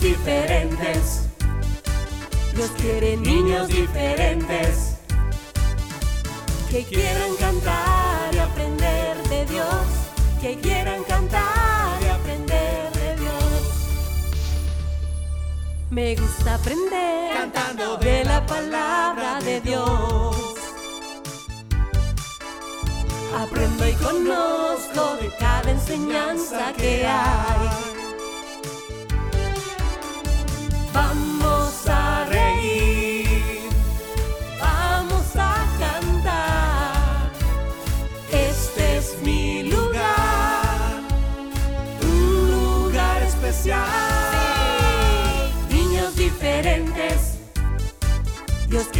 niños diferentes. Dios quiere niños diferentes que quieran cantar y aprender de Dios, que quieran cantar y aprender de Dios. Me gusta aprender Cantando de la palabra de Dios. Aprendo y conozco de cada enseñanza que hay.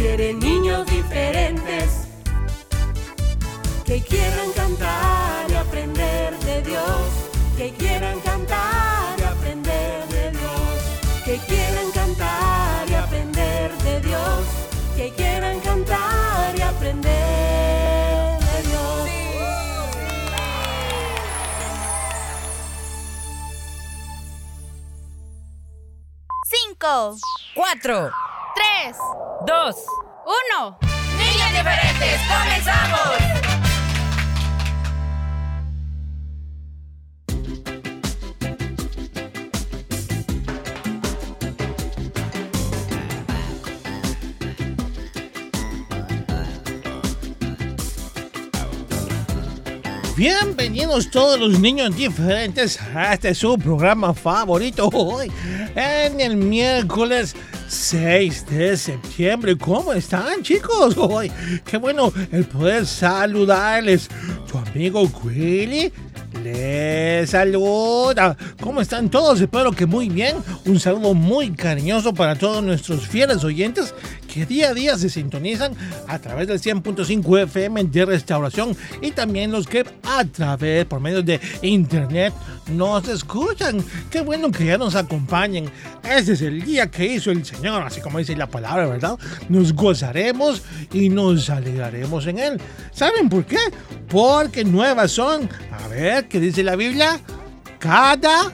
Dios quiere niños diferentes que quieran cantar y aprender de Dios, que quieran cantar y aprender de Dios, que quieran cantar y aprender de Dios, que quieran cantar y aprender de Dios. Cinco, Cuatro. Tres, Dos. uno. Niños diferentes, comenzamos. Bienvenidos todos los niños diferentes a este su programa favorito hoy, en el miércoles 6 de septiembre. ¿Cómo están chicos? Hoy, qué bueno el poder saludarles. Tu amigo Willy les saluda. ¿Cómo están todos? Espero que muy bien. Un saludo muy cariñoso para todos nuestros fieles oyentes que día a día se sintonizan a través del 100.5 FM de restauración y también los que a través, por medio de internet, nos escuchan. Qué bueno que ya nos acompañen. Este es el día que hizo el Señor, así como dice la palabra, ¿verdad? Nos gozaremos y nos alegraremos en Él. ¿Saben por qué? Porque nuevas son. A ver, ¿qué dice la Biblia? Cada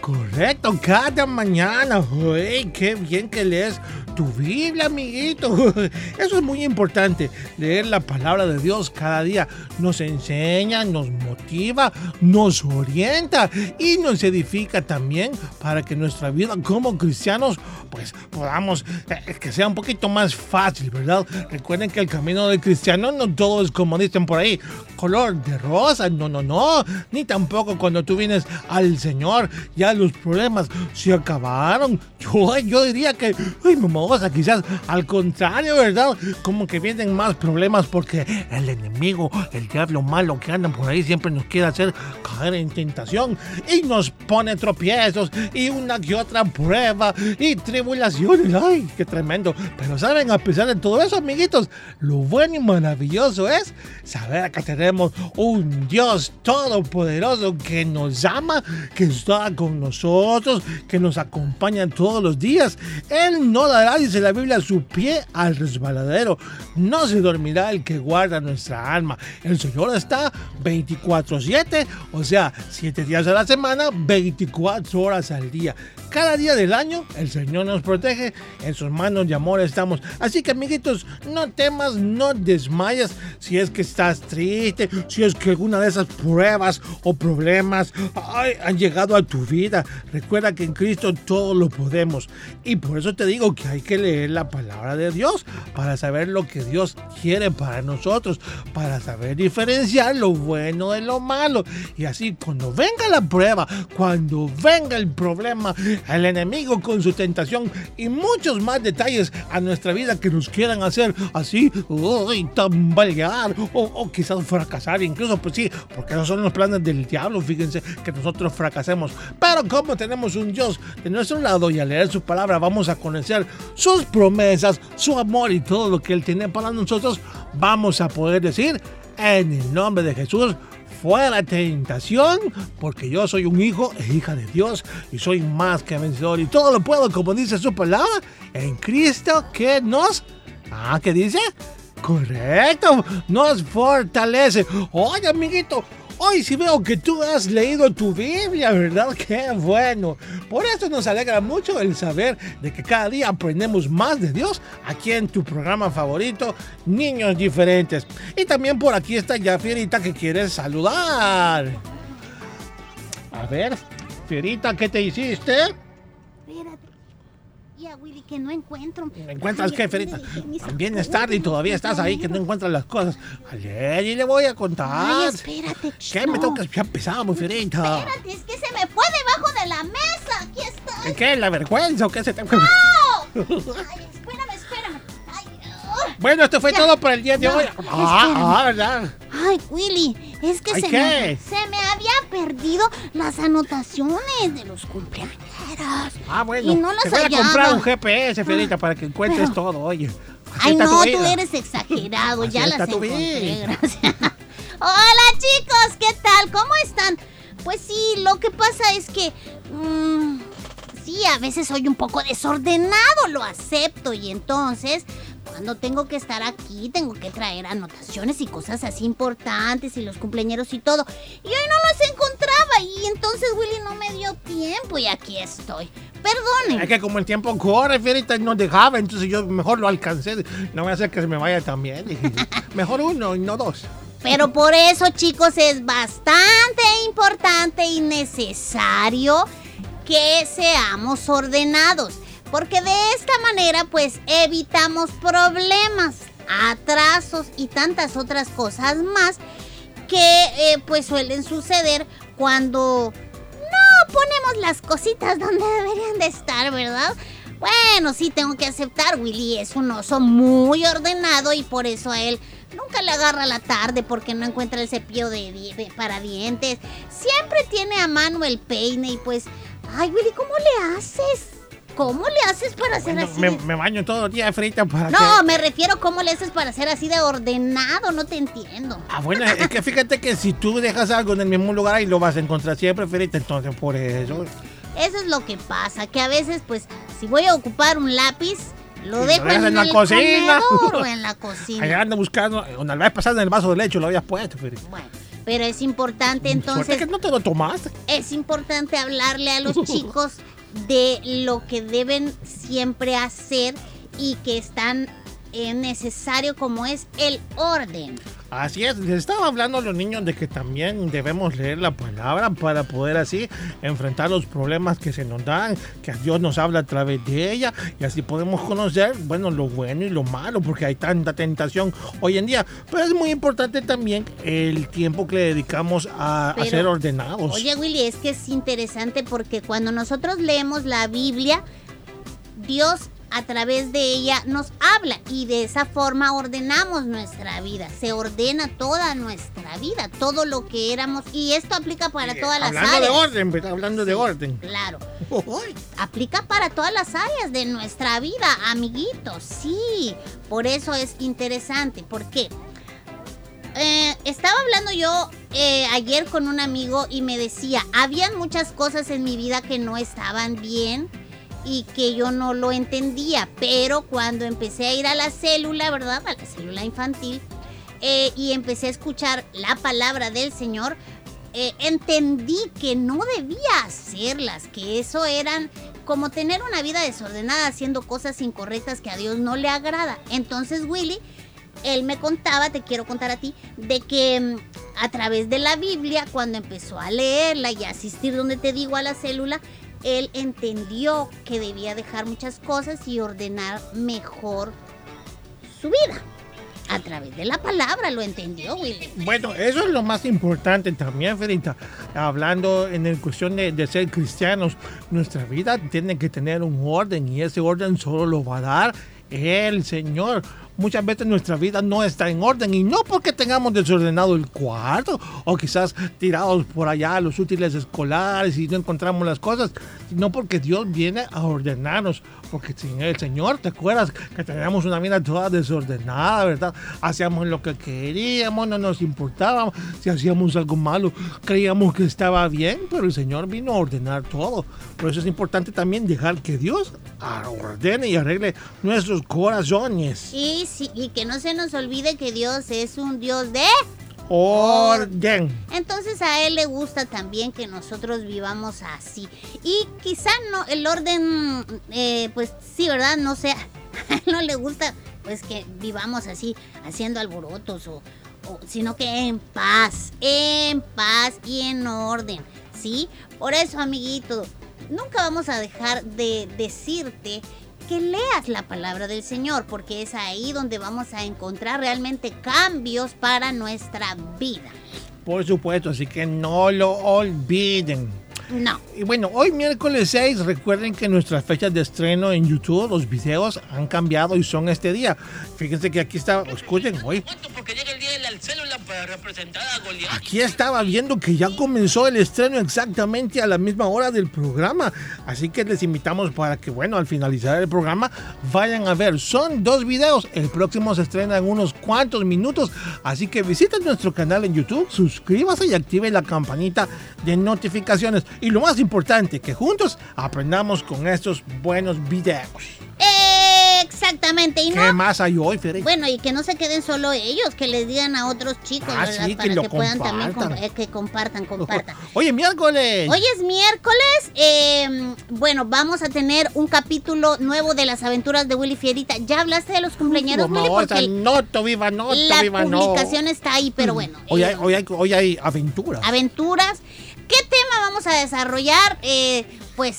Correcto, cada mañana. Uy, qué bien que lees tu Biblia, amiguito. Eso es muy importante. Leer la palabra de Dios cada día nos enseña, nos motiva, nos orienta y nos edifica también para que nuestra vida como cristianos pues podamos eh, que sea un poquito más fácil, ¿verdad? Recuerden que el camino del cristiano no todo es como dicen por ahí, color de rosa, no, no, no, ni tampoco cuando tú vienes al Señor, ya los problemas se acabaron. Yo, yo diría que, uy, mamosa, quizás al contrario, ¿verdad? Como que vienen más problemas porque el enemigo, el diablo malo que anda por ahí siempre nos quiere hacer caer en tentación y nos pone tropiezos y una que otra prueba y tribulaciones. Ay, qué tremendo. Pero saben, a pesar de todo eso, amiguitos, lo bueno y maravilloso es saber que tenemos un Dios todopoderoso que nos ama, que está con nosotros, que nos acompaña todos los días. Él no dará, dice la Biblia, su pie al resbaladero. No se dormirá el que guarda nuestra alma. El Señor está 24/7, o sea, 7 días a la semana, 24 horas al día. Cada día del año el Señor nos protege, en sus manos de amor estamos. Así que amiguitos, no temas, no desmayas si es que estás triste, si es que alguna de esas pruebas o problemas ay, han llegado a tu vida. Recuerda que en Cristo todo lo podemos. Y por eso te digo que hay que leer la palabra de Dios para saber lo que Dios quiere para nosotros, para saber diferenciar lo bueno de lo malo. Y así cuando venga la prueba, cuando venga el problema, el enemigo con su tentación y muchos más detalles a nuestra vida que nos quieran hacer así, uy, tambalear o, o quizás fracasar, incluso pues sí, porque esos son los planes del diablo, fíjense que nosotros fracasemos. Pero como tenemos un Dios de nuestro lado y al leer su palabra vamos a conocer sus promesas, su amor y todo lo que Él tiene para nosotros, vamos a poder decir en el nombre de Jesús, fuera tentación, porque yo soy un hijo e hija de Dios y soy más que vencedor y todo lo puedo, como dice su palabra, en Cristo que nos... Ah, ¿qué dice? Correcto, nos fortalece. Oye, amiguito, Hoy sí veo que tú has leído tu Biblia, ¿verdad? Qué bueno. Por eso nos alegra mucho el saber de que cada día aprendemos más de Dios aquí en tu programa favorito, Niños Diferentes. Y también por aquí está ya Fierita que quiere saludar. A ver, Fierita, ¿qué te hiciste? Willy, que no encuentro. ¿Encuentras Ay, qué, Ferita? También es tarde y todavía estás ahí que no encuentras las cosas. Ayer y le voy a contar. Ay, espérate. ¿Qué? Me tengo que ya empezamos, Ferita. Espérate, es que se me fue debajo de la mesa. Aquí está. ¿Qué. ¿La vergüenza o qué se te... ¡No! Ay, espérame, espérame. Ay, oh. Bueno, esto fue Ya. todo por el día de No, hoy. Ah, ah, ¿verdad? Ay, Willy, es que Ay, se me, se me había perdido las anotaciones de los cumpleaños. Ah, bueno. Y no las voy a comprar un GPS, Ferita, para que encuentres Pero- todo, oye. Ay, no, tú eres exagerado, ya las encontré, gracias. Hola chicos, ¿qué tal? ¿Cómo están? Pues sí, lo que pasa es que... mm, sí, a veces soy un poco desordenado, lo acepto. Y entonces, cuando tengo que estar aquí, tengo que traer anotaciones y cosas así importantes y los cumpleaños y todo. Y hoy no los y entonces Willy no me dio tiempo y aquí estoy. Perdonen. Es que como el tiempo corre, Ferita, no dejaba, entonces yo mejor lo alcancé. No voy a hacer que se me vaya también. Mejor uno y no dos. Pero por eso, chicos, es bastante importante y necesario que seamos ordenados. Porque de esta manera, pues, evitamos problemas, atrasos y tantas otras cosas más que, eh, pues, suelen suceder cuando no ponemos las cositas donde deberían de estar, ¿verdad? Bueno, sí, tengo que aceptar, Willy es un oso muy ordenado y por eso a él nunca le agarra la tarde porque no encuentra el cepillo de, para dientes. Siempre tiene a mano el peine y pues, ay, Willy, ¿cómo le haces? ¿Cómo le haces para ser Bueno, así? me, me baño todo el día, Ferita, para No, que... me refiero cómo le haces para ser así de ordenado, no te entiendo. Ah, bueno, es que fíjate que si tú dejas algo en el mismo lugar ahí lo vas a encontrar siempre, Ferita, entonces por eso... Eso es lo que pasa, que a veces, pues, si voy a ocupar un lápiz, lo dejo en, en la el cocina. o en la cocina. Allá anda buscando, una vez pasando en el vaso de leche lo habías puesto, Ferita. Bueno, pero es importante entonces, que no te lo tomaste. es importante hablarle a los chicos de lo que deben siempre hacer y que es tan eh, necesario como es el orden. Así es, les estaba hablando a los niños de que también debemos leer la palabra para poder así enfrentar los problemas que se nos dan, que Dios nos habla a través de ella y así podemos conocer, bueno, lo bueno y lo malo, porque hay tanta tentación hoy en día. Pero es muy importante también el tiempo que le dedicamos a, a Pero, ser ordenados. Oye, Willy, es que es interesante porque cuando nosotros leemos la Biblia, Dios a través de ella nos habla y de esa forma ordenamos nuestra vida. Se ordena toda nuestra vida, todo lo que éramos. Y esto aplica para todas las hablando áreas. de orden, ¿verdad? hablando de orden. Claro. Uy. Aplica para todas las áreas de nuestra vida, amiguitos. Sí, por eso es interesante. ¿Por qué? Eh, estaba hablando yo eh, ayer con un amigo y me decía, habían muchas cosas en mi vida que no estaban bien y que yo no lo entendía, pero cuando empecé a ir a la célula, ¿verdad? A la célula infantil, eh, y empecé a escuchar la palabra del Señor, eh, entendí que no debía hacerlas, que eso eran como tener una vida desordenada haciendo cosas incorrectas que a Dios no le agrada. Entonces Willy, él me contaba, te quiero contar a ti, de que mm, a través de la Biblia, cuando empezó a leerla y a asistir donde te digo a la célula, él entendió que debía dejar muchas cosas y ordenar mejor su vida. A través de la palabra lo entendió, Willy. Bueno, eso es lo más importante también, Ferita. Hablando en el cuestión de, de ser cristianos, nuestra vida tiene que tener un orden y ese orden solo lo va a dar el Señor. Muchas veces nuestra vida no está en orden y no porque tengamos desordenado el cuarto o quizás tirados por allá los útiles escolares y no encontramos las cosas, sino porque Dios viene a ordenarnos. Porque sin el Señor, ¿te acuerdas que teníamos una vida toda desordenada, verdad? Hacíamos lo que queríamos, no nos importaba si hacíamos algo malo, creíamos que estaba bien, pero el Señor vino a ordenar todo. Por eso es importante también dejar que Dios ordene y arregle nuestros corazones. Y, sí, y que no se nos olvide que Dios es un Dios de Orden. Entonces a él le gusta también que nosotros vivamos así. Y quizá no, el orden, eh, pues sí, ¿verdad? No sé, a él no le gusta pues que vivamos así, haciendo alborotos o, o- sino que en paz, en paz y en orden, ¿sí? Por eso, amiguito, nunca vamos a dejar de decirte que leas la palabra del Señor, porque es ahí donde vamos a encontrar realmente cambios para nuestra vida. Por supuesto, así que no lo olviden. No. Y bueno, hoy miércoles 6, recuerden que nuestras fechas de estreno en YouTube, los videos han cambiado y son este día. Fíjense que aquí está, escuchen, hoy porque llega el día de la célula para representar a Goliat. Aquí estaba viendo que ya comenzó el estreno exactamente a la misma hora del programa. Así que les invitamos para que, bueno, al finalizar el programa vayan a ver. Son dos videos. El próximo se estrena en unos cuantos minutos. Así que visiten nuestro canal en YouTube, suscríbase y active la campanita de notificaciones. Y lo más importante, que juntos aprendamos con estos buenos videos. Exactamente. Y ¿Qué no, más hay hoy, Fede? bueno, y que no se queden solo ellos, que les digan a otros chicos, Ah, ¿verdad? sí, que Para lo que puedan también compartan. com- eh, que compartan, compartan. Oye, miércoles. Hoy es miércoles. eh, bueno, vamos a tener un capítulo nuevo de las aventuras de Willy Fierita. ¿Ya hablaste de los cumpleaños, Willy? Porque noto, viva, noto, la viva, no. publicación está ahí, pero bueno. Hoy eh, hay, hoy hay, hoy hay aventuras. aventuras. ¿Qué tema vamos a desarrollar? Eh, pues,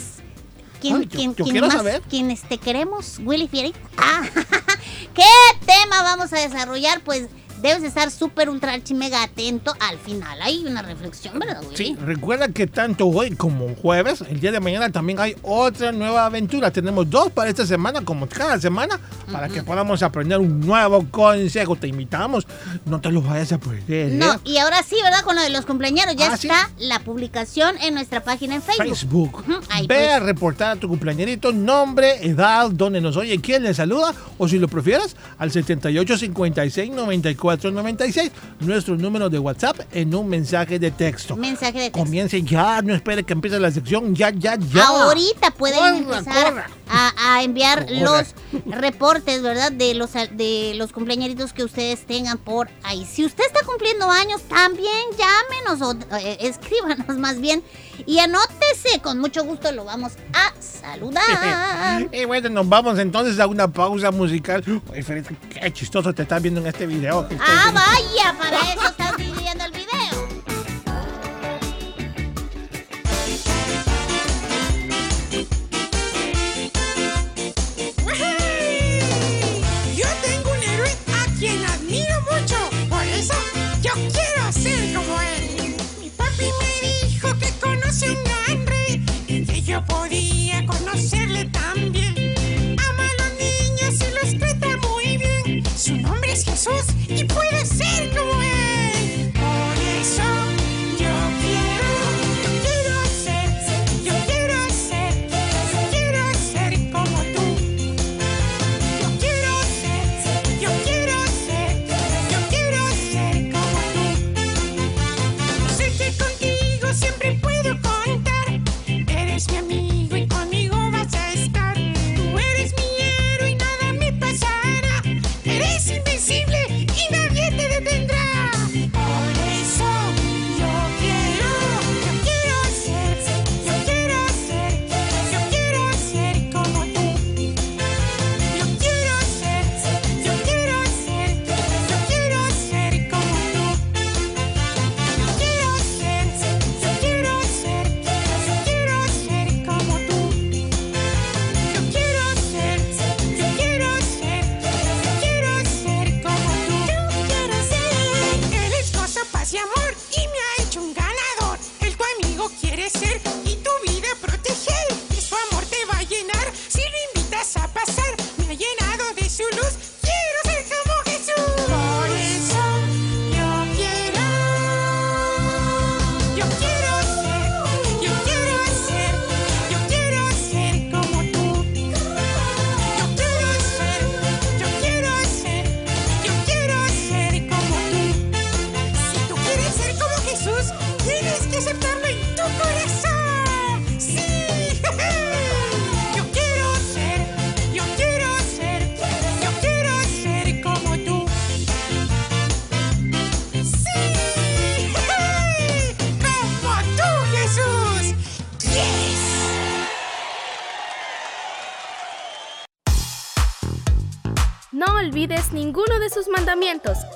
¿quién, Ay, yo- quién- yo quién más? saber. ¿Quiénes te queremos? Willy Fieri. Ah, ¿Qué tema vamos a desarrollar? Pues debes estar súper, ultra, mega atento al final. Hay una reflexión, ¿verdad, Willy? Sí, recuerda que tanto hoy como jueves, el día de mañana también hay otra nueva aventura. Tenemos dos para esta semana, como cada semana, para que podamos aprender un nuevo consejo. Te invitamos, no te lo vayas a perder. ¿eh? No, y ahora sí, ¿verdad? Con lo de los cumpleaños, ya Ah, ¿sí? está la publicación en nuestra página en Facebook. Facebook. Ahí Ve pues. a reportar a tu cumpleañerito, nombre, edad, dónde nos oye, quién le saluda, o si lo prefieres, al 78 56 94 96, nuestro número de WhatsApp en un mensaje de texto. Mensaje de texto. Comience ya, no espere que empiece la sección, ya, ya, ya. Ahorita pueden Corra, empezar corra. A, a enviar Corra. los reportes, ¿verdad? De los de los cumpleañeritos que ustedes tengan por ahí. Si usted está cumpliendo años, también llámenos o eh, escríbanos más bien y anótese. Con mucho gusto lo vamos a saludar. Y bueno, nos vamos entonces a una pausa musical. Oye, Feliz, qué chistoso te estás viendo en este video. ah, vaya, para eso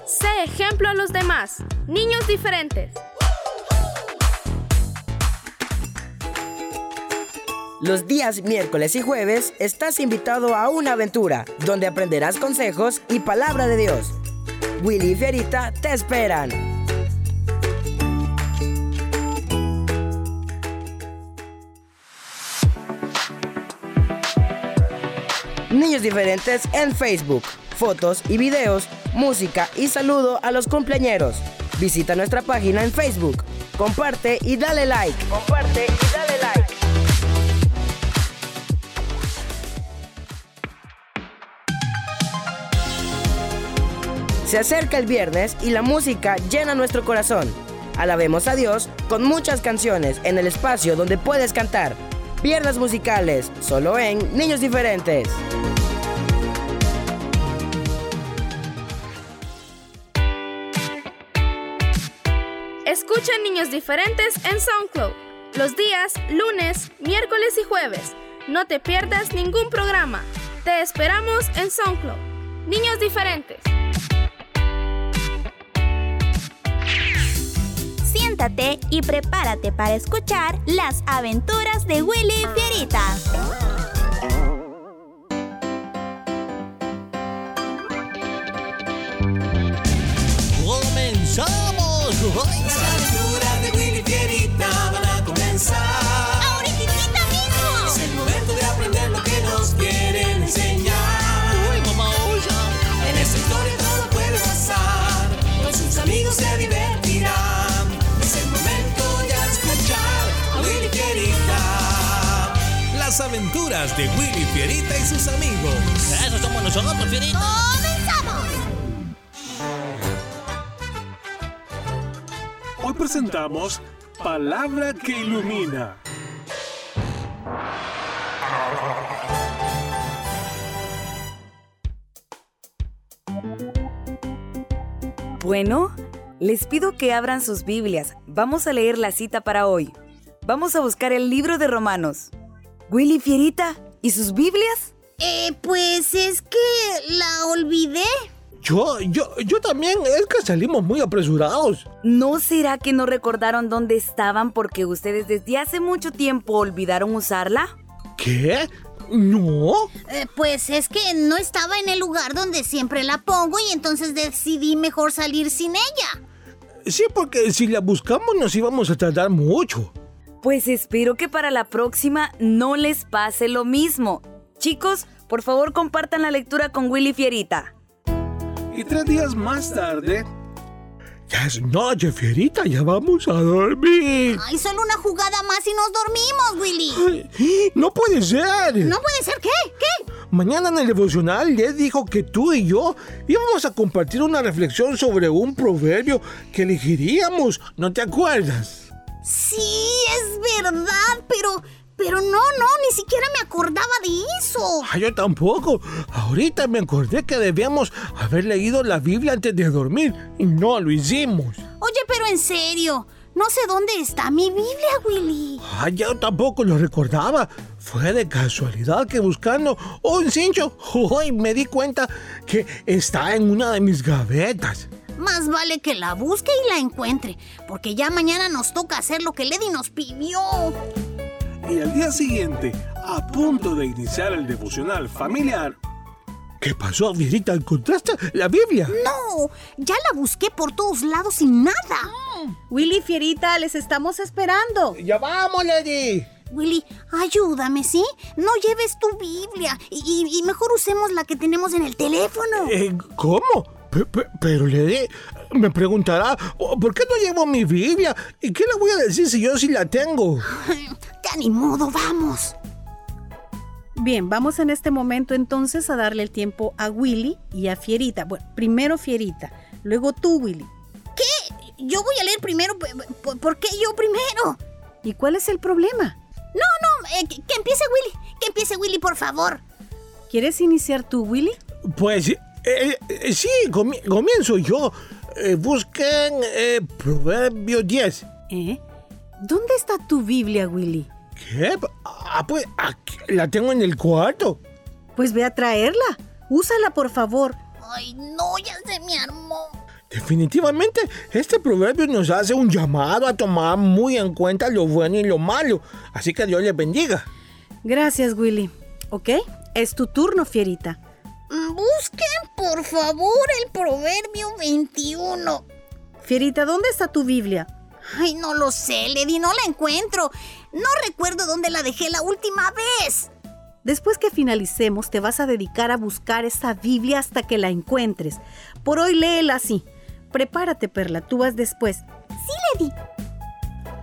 Sé ejemplo a los demás. Niños diferentes. Los días miércoles y jueves estás invitado a una aventura donde aprenderás consejos y palabra de Dios. Willy y Fierita te esperan. Niños diferentes en Facebook. Fotos y videos, música y saludo a los cumpleañeros. Visita nuestra página en Facebook. Comparte y dale like. Comparte y dale like. Se acerca el viernes y la música llena nuestro corazón. Alabemos a Dios con muchas canciones en el espacio donde puedes cantar. Viernes musicales, solo en Niños Diferentes. Escucha Niños Diferentes en SoundCloud. Los días lunes, miércoles y jueves. No te pierdas ningún programa. Te esperamos en SoundCloud. Niños Diferentes. Siéntate y prepárate para escuchar las aventuras de Willy Fierita. Aventuras de Willy Fierita y sus amigos. Eso somos nosotros, Fierita. ¡Comenzamos! Hoy presentamos Palabra que Ilumina. Bueno, les pido que abran sus Biblias. Vamos a leer la cita para hoy. Vamos a buscar el libro de Romanos. Willy Fierita, ¿y sus Biblias? Eh, pues es que la olvidé. Yo, yo, yo también, es que salimos muy apresurados. ¿No será que no recordaron dónde estaban porque ustedes desde hace mucho tiempo olvidaron usarla? ¿Qué? No. Eh, pues es que no estaba en el lugar donde siempre la pongo y entonces decidí mejor salir sin ella. Sí, porque si la buscamos nos íbamos a tardar mucho. Pues espero que para la próxima no les pase lo mismo. Chicos, por favor compartan la lectura con Willy Fierita. Y tres días más tarde, Ya es noche, Fierita, ya vamos a dormir. Ay, solo una jugada más y nos dormimos, Willy. Ay, No puede ser. ¿No puede ser qué? ¿Qué? Mañana en el devocional les dijo que tú y yo íbamos a compartir una reflexión sobre un proverbio que elegiríamos. ¿No te acuerdas? Sí, es verdad, pero... Pero no, no, ni siquiera me acordaba de eso. Ah, yo tampoco. Ahorita me acordé que debíamos haber leído la Biblia antes de dormir y no lo hicimos. Oye, pero en serio, no sé dónde está mi Biblia, Willy. Ah, yo tampoco lo recordaba. Fue de casualidad que buscando un cincho, hoy me di cuenta que está en una de mis gavetas. Más vale que la busque y la encuentre, porque ya mañana nos toca hacer lo que Lady nos pidió. y al día siguiente, a punto de iniciar el devocional familiar, ¿Qué pasó, Fierita? ¿Encontraste la Biblia? No, ya la busqué por todos lados y nada. Willy Fierita, les estamos esperando. ¡Ya vamos, Lady! Willy, ayúdame, ¿sí? No lleves tu Biblia y mejor usemos la que tenemos en el teléfono. Eh, ¿Cómo? Pe- pe- Pero Lady me preguntará, "Oh, ¿por qué no llevo mi Biblia? ¿Y qué le voy a decir si yo sí la tengo? Ya ni modo, vamos. Bien, vamos en este momento entonces a darle el tiempo a Willy y a Fierita. Bueno, primero Fierita, luego tú, Willy. ¿Qué? Yo voy a leer primero. ¿Por qué yo primero? ¿Y cuál es el problema? No, no, eh, que, que empiece Willy. Que empiece Willy, por favor. ¿Quieres iniciar tú, Willy? Pues eh, eh, sí, comi- comienzo yo. Eh, busquen eh, Proverbio 10. ¿Eh? ¿Dónde está tu Biblia, Willy? ¿Qué? Ah, pues aquí la tengo en el cuarto. Pues ve a traerla. Úsala, por favor. Ay, no, ya se me armó. Definitivamente, este proverbio nos hace un llamado a tomar muy en cuenta lo bueno y lo malo. Así que Dios les bendiga. Gracias, Willy. ¿Ok? Es tu turno, Fierita. Busquen, por favor, el proverbio 21. Fierita, ¿dónde está tu Biblia? Ay, no lo sé, Lady, no la encuentro. No recuerdo dónde la dejé la última vez. Después que finalicemos, te vas a dedicar a buscar esa Biblia hasta que la encuentres. Por hoy léela así. Prepárate, Perla, tú vas después. Sí, Lady.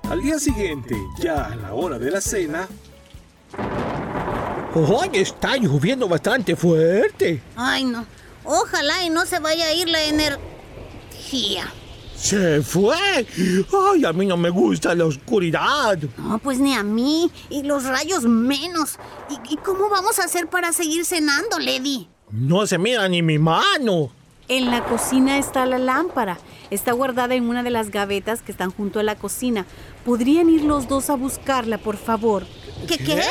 Al día siguiente, ya a la hora de la cena, Hoy está lloviendo bastante fuerte. Ay, no. Ojalá y no se vaya a ir la energía. Se fue. Ay, a mí no me gusta la oscuridad. No, pues ni a mí. Y los rayos menos. ¿Y, y cómo vamos a hacer para seguir cenando, Lady? No se mira ni mi mano. En la cocina está la lámpara. Está guardada en una de las gavetas que están junto a la cocina. ¿Podrían ir los dos a buscarla, por favor? ¿Qué qué?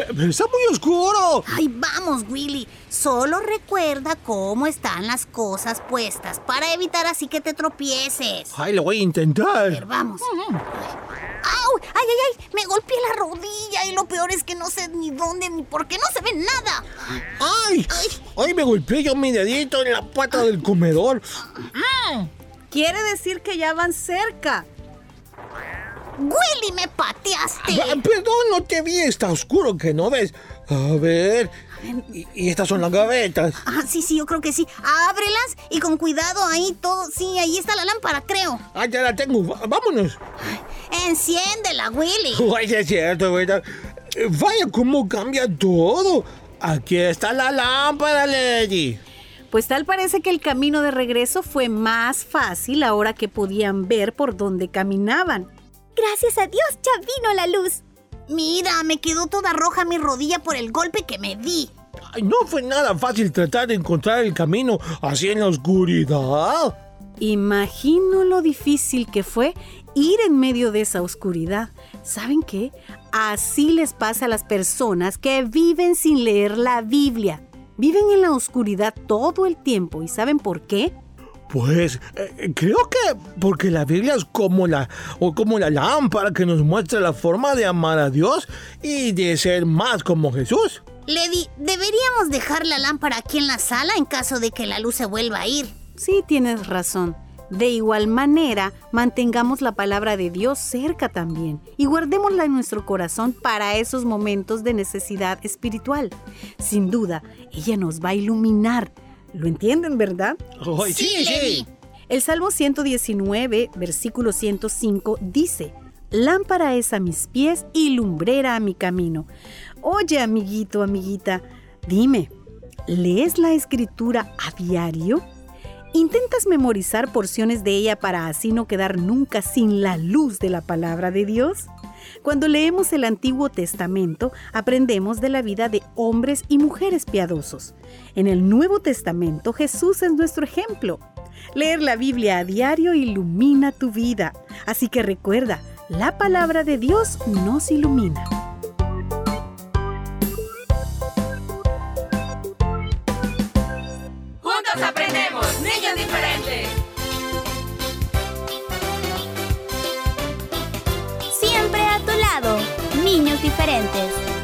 Está muy oscuro. Ay, vamos, Willy. Solo recuerda cómo están las cosas puestas para evitar así que te tropieces. Ay, lo voy a A ver, intentar. vamos. ¡Au! ¡Ay, ay, ay! Me golpeé la rodilla y lo peor es que no sé ni dónde ni por qué no se ve nada. Ay, ay, me golpeé yo mi dedito en la pata del comedor. Quiere decir que ya van cerca. Willy, me pateaste. Ah, Perdón, no te vi, está oscuro que no ves. A ver, y, y estas son las gavetas. Ah, sí, sí, yo creo que sí. Ábrelas y con cuidado ahí todo. Sí, ahí está la lámpara, creo. Ah, ya la tengo, vámonos. Enciéndela, Willy. Ay, es cierto, ¿verdad? Vaya, cómo cambia todo. Aquí está la lámpara, Lady. Pues tal parece que el camino de regreso fue más fácil ahora que podían ver por dónde caminaban. Gracias a Dios ya vino la luz. Mira, me quedó toda roja mi rodilla por el golpe que me di. Ay, no fue nada fácil tratar de encontrar el camino así en la oscuridad. Imagino lo difícil que fue ir en medio de esa oscuridad. ¿Saben qué? Así les pasa a las personas que viven sin leer la Biblia. Viven en la oscuridad todo el tiempo. ¿Y saben por qué? Pues eh, creo que porque la Biblia es como la, o como la lámpara que nos muestra la forma de amar a Dios y de ser más como Jesús. Lady, deberíamos dejar la lámpara aquí en la sala en caso de que la luz se vuelva a ir. Sí, tienes razón. De igual manera, mantengamos la palabra de Dios cerca también y guardémosla en nuestro corazón para esos momentos de necesidad espiritual. Sin duda, ella nos va a iluminar. ¿Lo entienden, verdad? Ay, sí, sí. El Salmo 119, versículo 105 dice, Lámpara es a mis pies y lumbrera a mi camino. Oye, amiguito, amiguita, dime, ¿lees la escritura a diario? ¿Intentas memorizar porciones de ella para así no quedar nunca sin la luz de la palabra de Dios? Cuando leemos el Antiguo Testamento, aprendemos de la vida de hombres y mujeres piadosos. En el Nuevo Testamento, Jesús es nuestro ejemplo. Leer la Biblia a diario ilumina tu vida. Así que recuerda, la palabra de Dios nos ilumina. Juntos aprendemos, niños diferentes. Niños diferentes.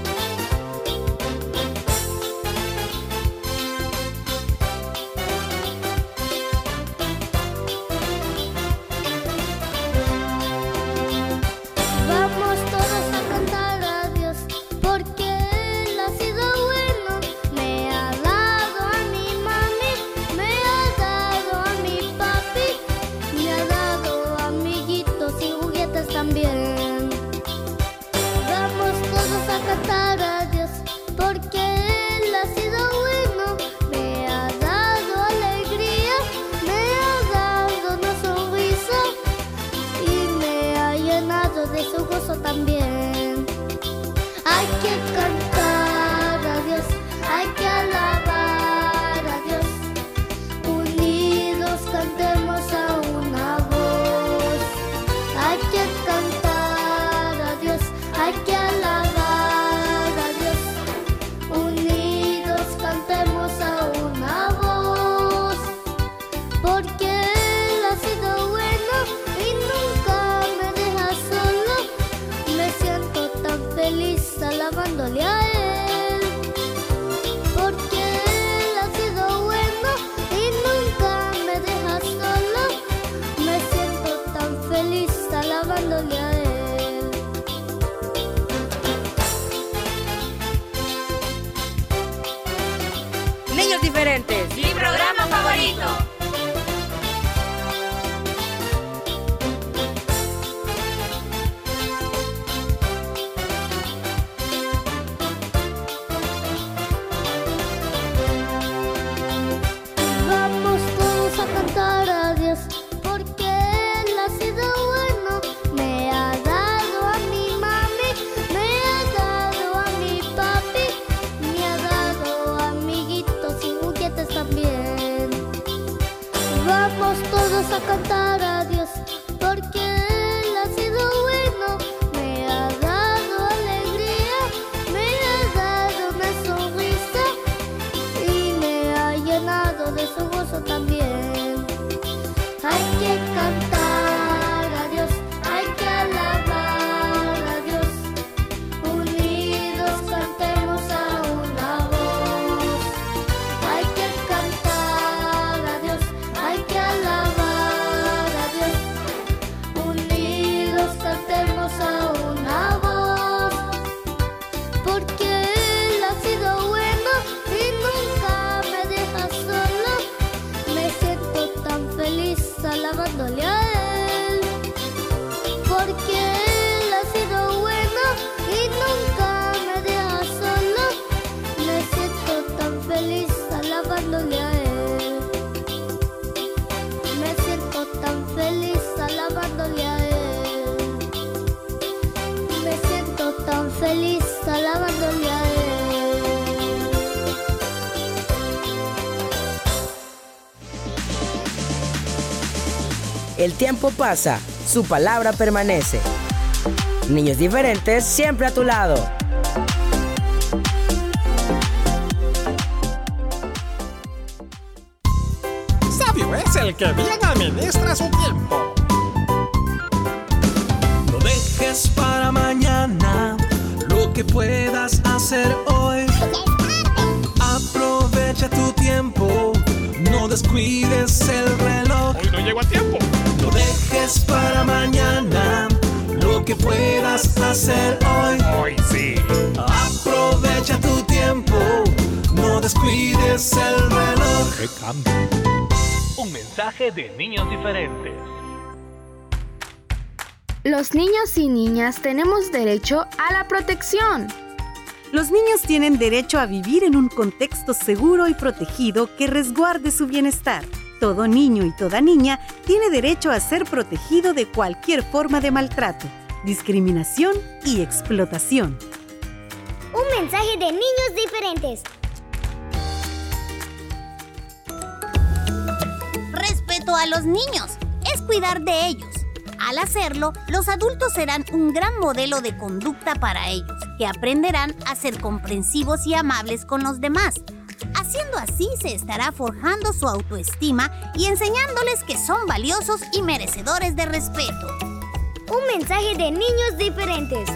A Él. El tiempo pasa, su palabra permanece. Niños diferentes siempre a tu lado. Sabio es el que bien administra su tiempo. Puedas hacer hoy. Aprovecha tu tiempo, no descuides el reloj. Hoy no llego a tiempo. No dejes para mañana lo que puedas hacer hoy. Hoy sí. Aprovecha tu tiempo, no descuides el reloj. Un mensaje de niños diferentes. Los niños y niñas tenemos derecho a la protección. Los niños tienen derecho a vivir en un contexto seguro y protegido que resguarde su bienestar. Todo niño y toda niña tiene derecho a ser protegido de cualquier forma de maltrato, discriminación y explotación. Un mensaje de niños diferentes. Respeto a los niños es cuidar de ellos. Al hacerlo, los adultos serán un gran modelo de conducta para ellos, que aprenderán a ser comprensivos y amables con los demás. Haciendo así se estará forjando su autoestima y enseñándoles que son valiosos y merecedores de respeto. Un mensaje de niños diferentes.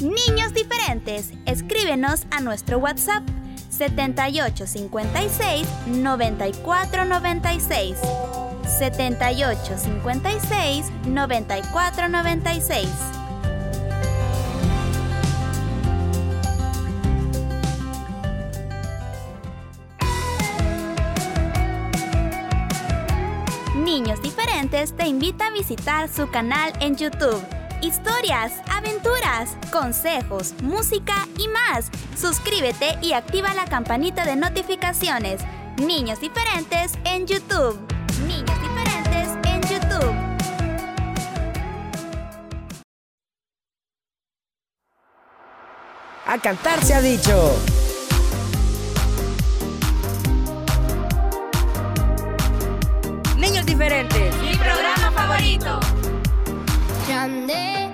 Niños diferentes, escríbenos a nuestro WhatsApp 7856 9496. 7856 9496. Niños Diferentes te invita a visitar su canal en YouTube. Historias, aventuras, consejos, música y más. Suscríbete y activa la campanita de notificaciones. Niños Diferentes en YouTube. Niños Diferentes en YouTube. A cantar se ha dicho. Niños diferentes. Mi programa favorito. Grande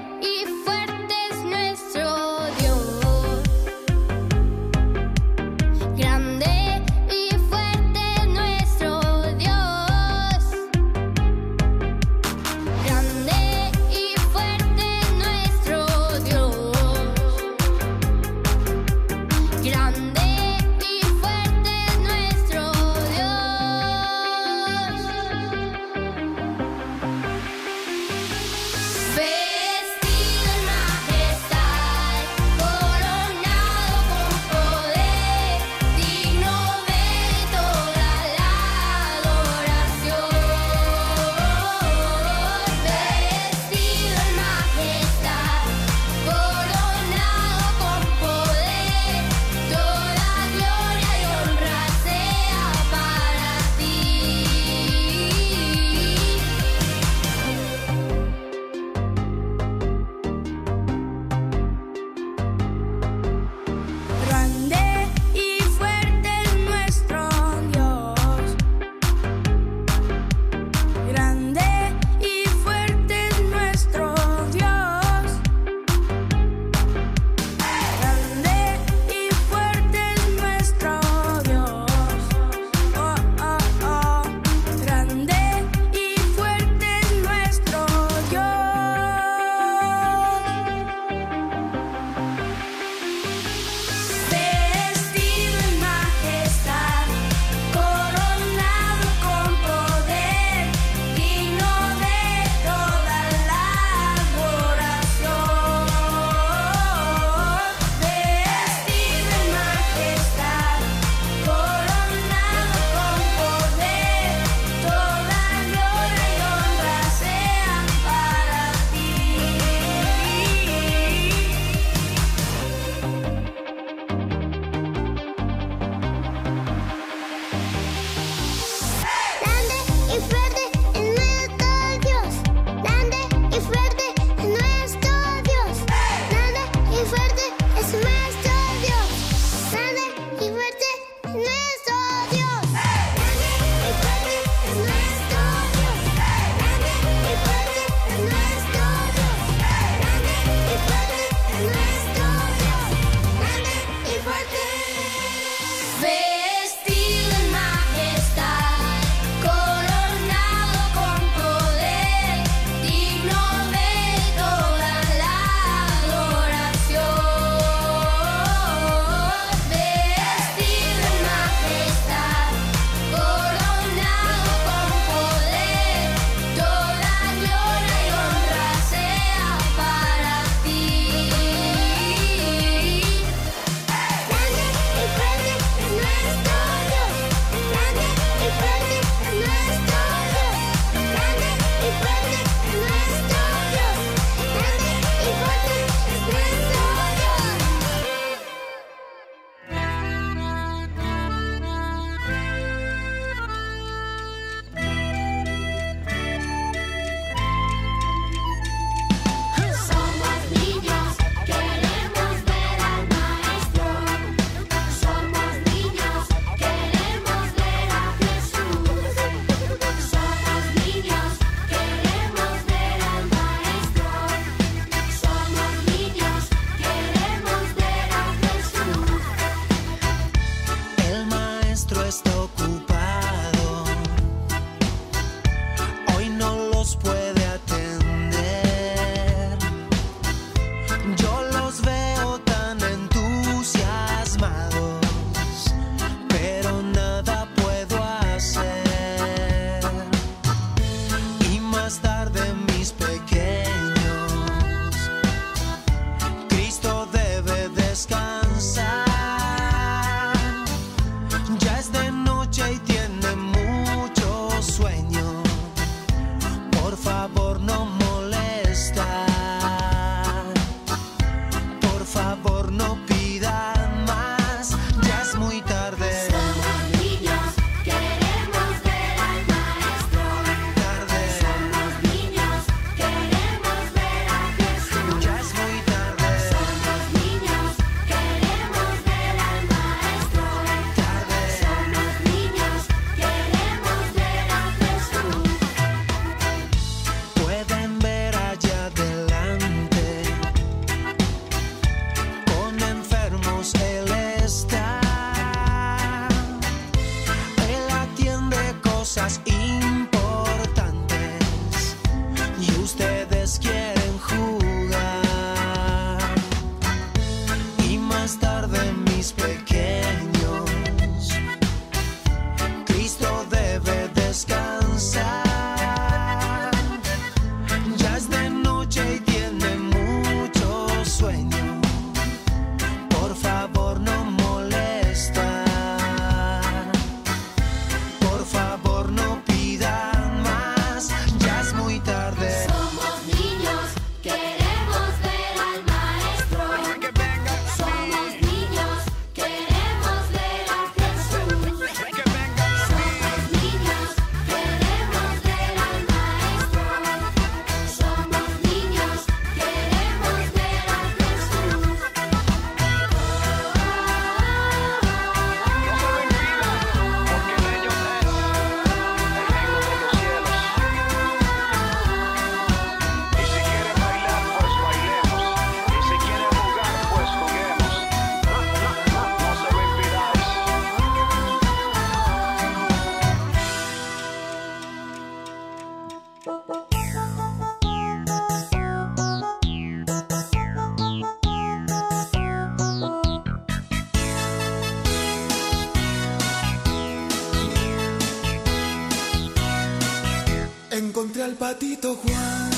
Juan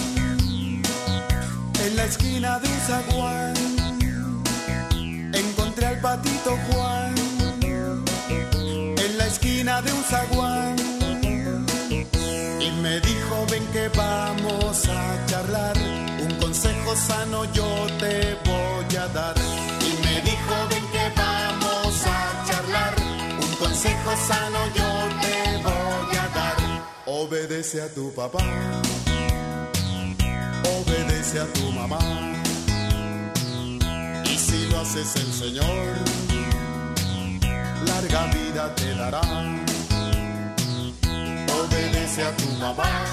en la esquina de un zaguán. Encontré al patito Juan en la esquina de un zaguán. Y me dijo, ven que vamos a charlar. Un consejo sano yo te voy a dar. Y me dijo, ven que vamos a charlar. Un consejo sano yo te voy a dar. Obedece a tu papá. Obedece a tu mamá. Y si lo haces el Señor, larga vida te dará. Obedece a tu mamá.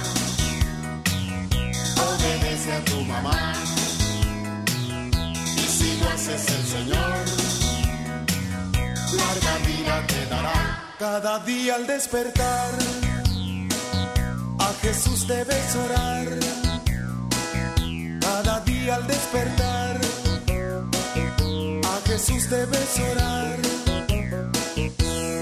Obedece a tu mamá. Y si lo haces el Señor, larga vida te dará. Cada día al despertar, a Jesús debes orar. Al despertar, a Jesús debes orar.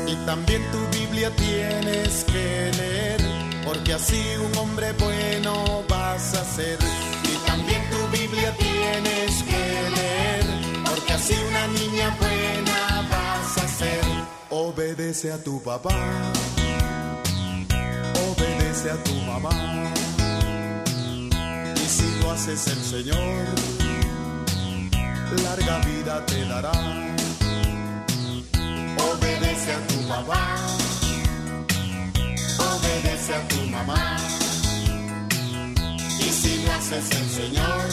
Y también tu Biblia tienes que leer, porque así un hombre bueno vas a ser. Y también tu Biblia tienes que leer, porque así una niña buena vas a ser. Obedece a tu papá, obedece a tu mamá. Lo haces el Señor, larga vida te dará. Obedece a tu papá, obedece a tu mamá. Y si lo haces el Señor,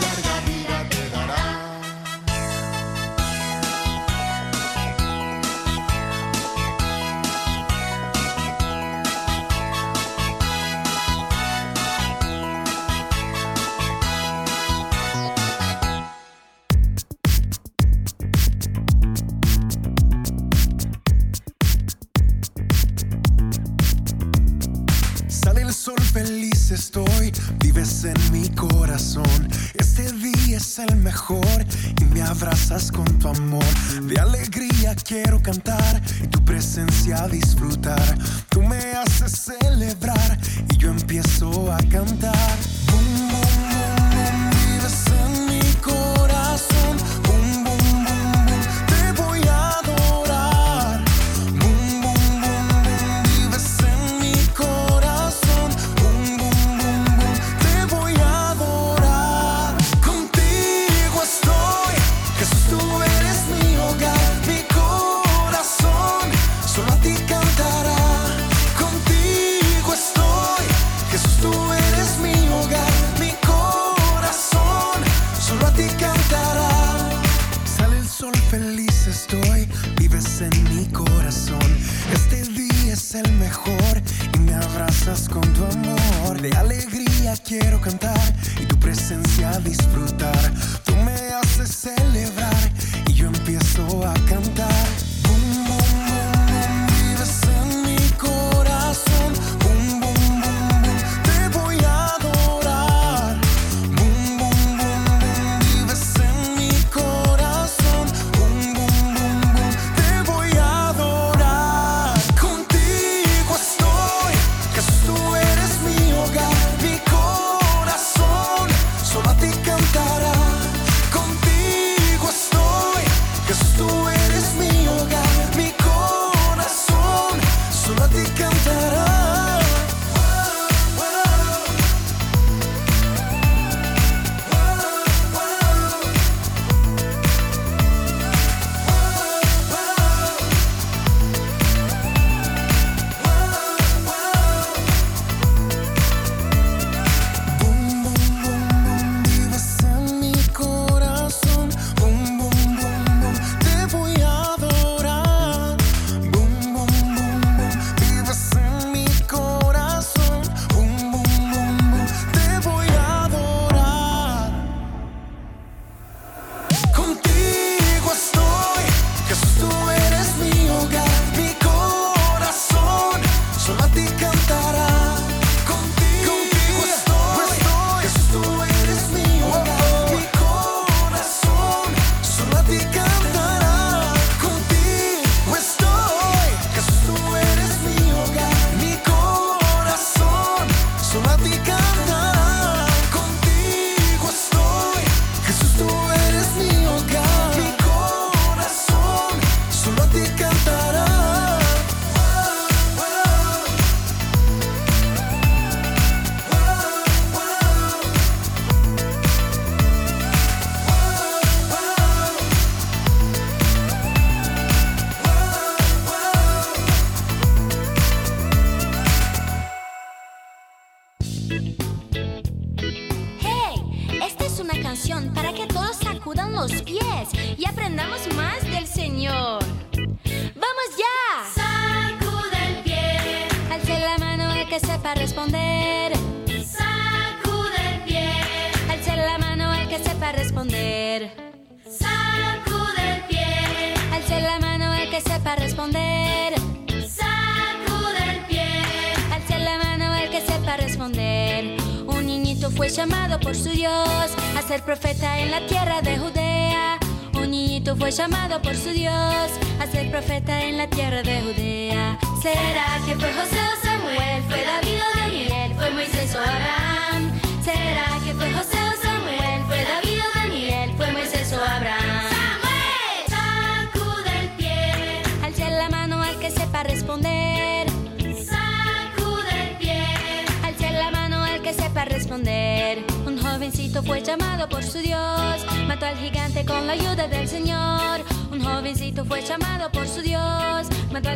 larga el mejor y me abrazas con tu amor. De alegría quiero cantar y tu presencia disfrutar. Tu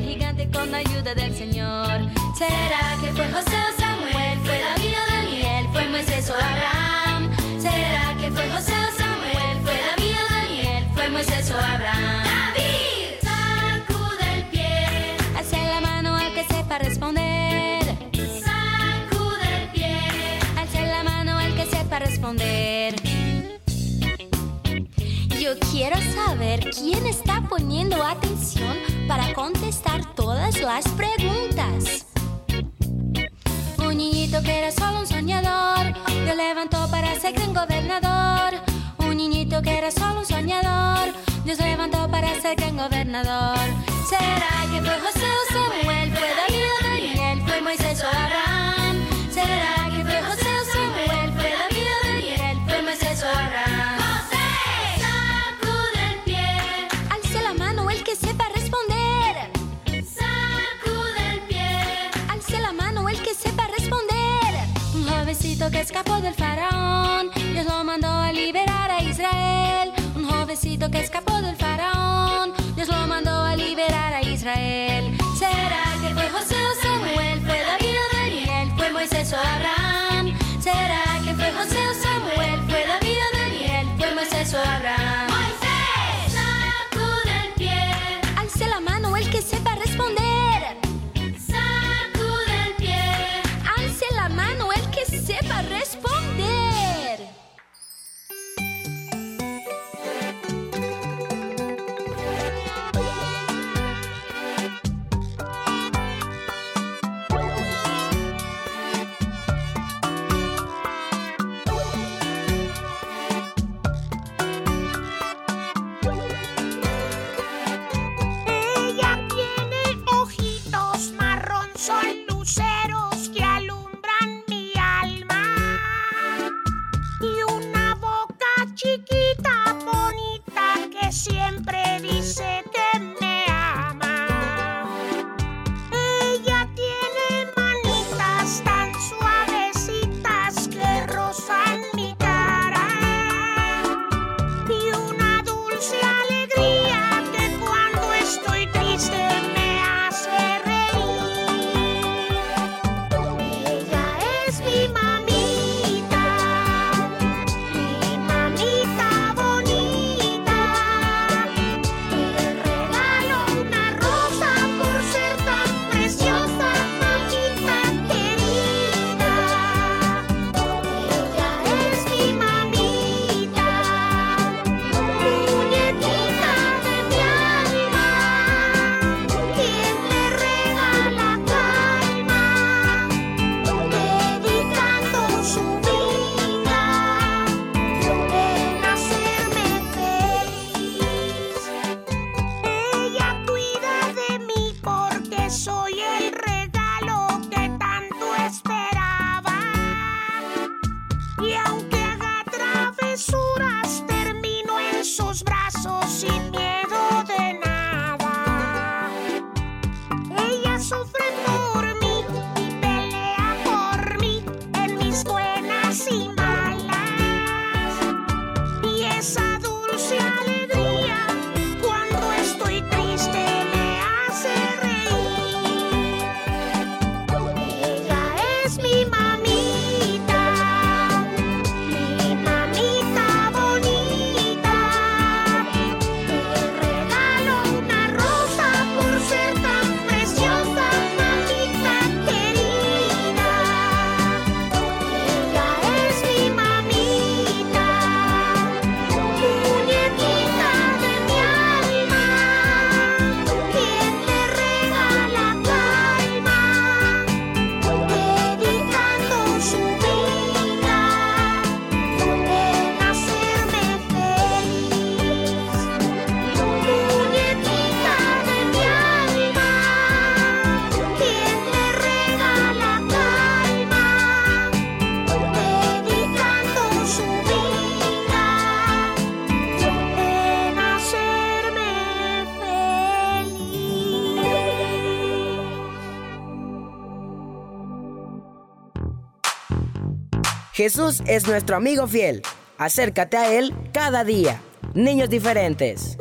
gigante con la ayuda del Señor. ¿Será que fue José o Samuel? ¿Fue David o Daniel? ¿Fue Moisés o Abraham? ¿Será que fue José o Samuel? ¿Fue David o Daniel? ¿Fue Moisés o Abraham? ¡David! Sacude el pie. Hace la mano al que sepa responder. Sacude el pie. Hace la mano al que sepa responder. Yo quiero saber quién está poniendo atención para contestar todas las preguntas. Un niñito que era solo un soñador, lo levantó para ser gran gobernador. Un niñito que era solo un soñador, Dios levantó para ser gran gobernador. ¿Será que fue José o Samuel? ¿Fue David o Daniel? ¿Fue Moisés o Abraham? escapó del faraón, Dios lo mandó a liberar a Israel. Un jovencito que escapó del faraón, Dios lo mandó a liberar a Israel. ¿Será que fue José o Samuel? ¿Fue David o Daniel? ¿Fue Moisés o Abraham? Jesús es nuestro amigo fiel. Acércate a Él cada día. Niños diferentes.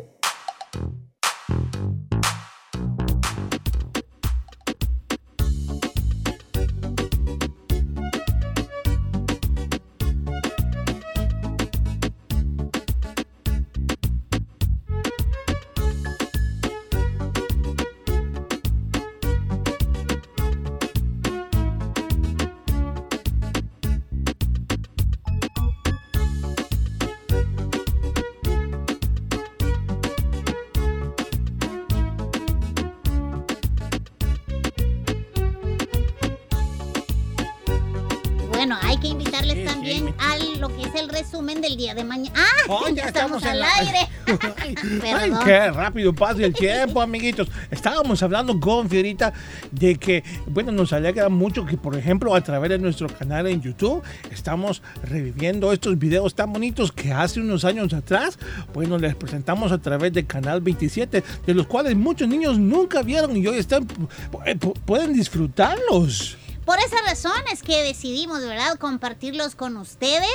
Estamos, en al la- aire. Ay, qué rápido pasa el tiempo, amiguitos. Estábamos hablando con Fierita de que, bueno, nos alegra mucho que, por ejemplo, a través de nuestro canal en YouTube, estamos reviviendo estos videos tan bonitos que hace unos años atrás, bueno, les presentamos a través de Canal 27, de los cuales muchos niños nunca vieron y hoy están, pu- pueden disfrutarlos. Por esa razón es que decidimos, ¿verdad?, compartirlos con ustedes.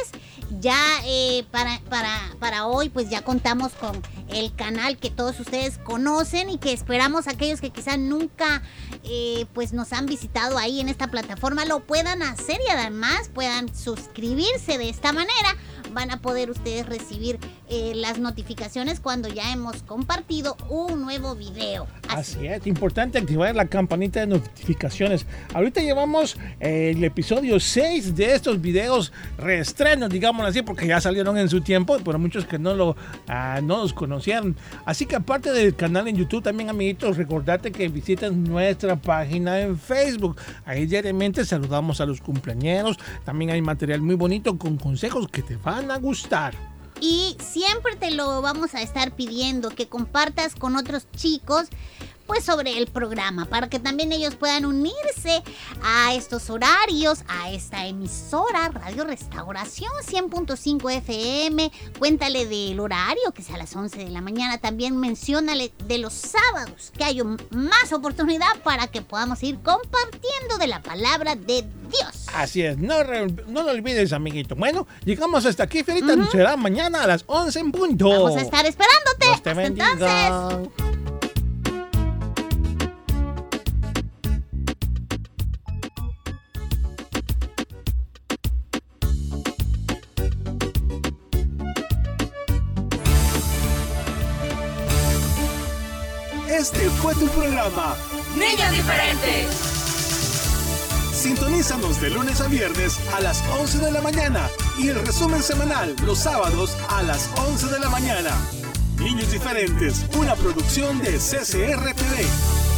Ya eh, para, para, para hoy, pues ya contamos con el canal que todos ustedes conocen y que esperamos aquellos que quizá nunca eh, pues nos han visitado ahí en esta plataforma lo puedan hacer y además puedan suscribirse de esta manera. Van a poder ustedes recibir eh, las notificaciones cuando ya hemos compartido un nuevo video. Así es, importante activar la campanita de notificaciones. Ahorita llevamos el episodio 6 de estos videos reestrenos, digámoslo así, porque ya salieron en su tiempo, pero muchos que no, lo, ah, no los conocían. Así que aparte del canal en YouTube, también amiguitos, recordarte que visiten nuestra página en Facebook. Ahí diariamente saludamos a los cumpleañeros. También hay material muy bonito con consejos que te van a gustar. Y siempre te lo vamos a estar pidiendo que compartas con otros chicos pues sobre el programa para que también ellos puedan unirse a estos horarios, a esta emisora Radio Restauración 100.5 FM. Cuéntale del horario que es a las 11 de la mañana. También menciónale de los sábados que hay un- más oportunidad para que podamos ir compartiendo de la palabra de Dios. Así es, no, re- no lo olvides, amiguito. Bueno, llegamos hasta aquí, Fierita. Será mañana a las 11 en punto. Vamos a estar esperándote. Hasta entonces. Este fue tu programa. Niños diferentes. Sintonízanos de lunes a viernes a las 11 de la mañana y el resumen semanal los sábados a las 11 de la mañana. Niños diferentes, una producción de CCR TV.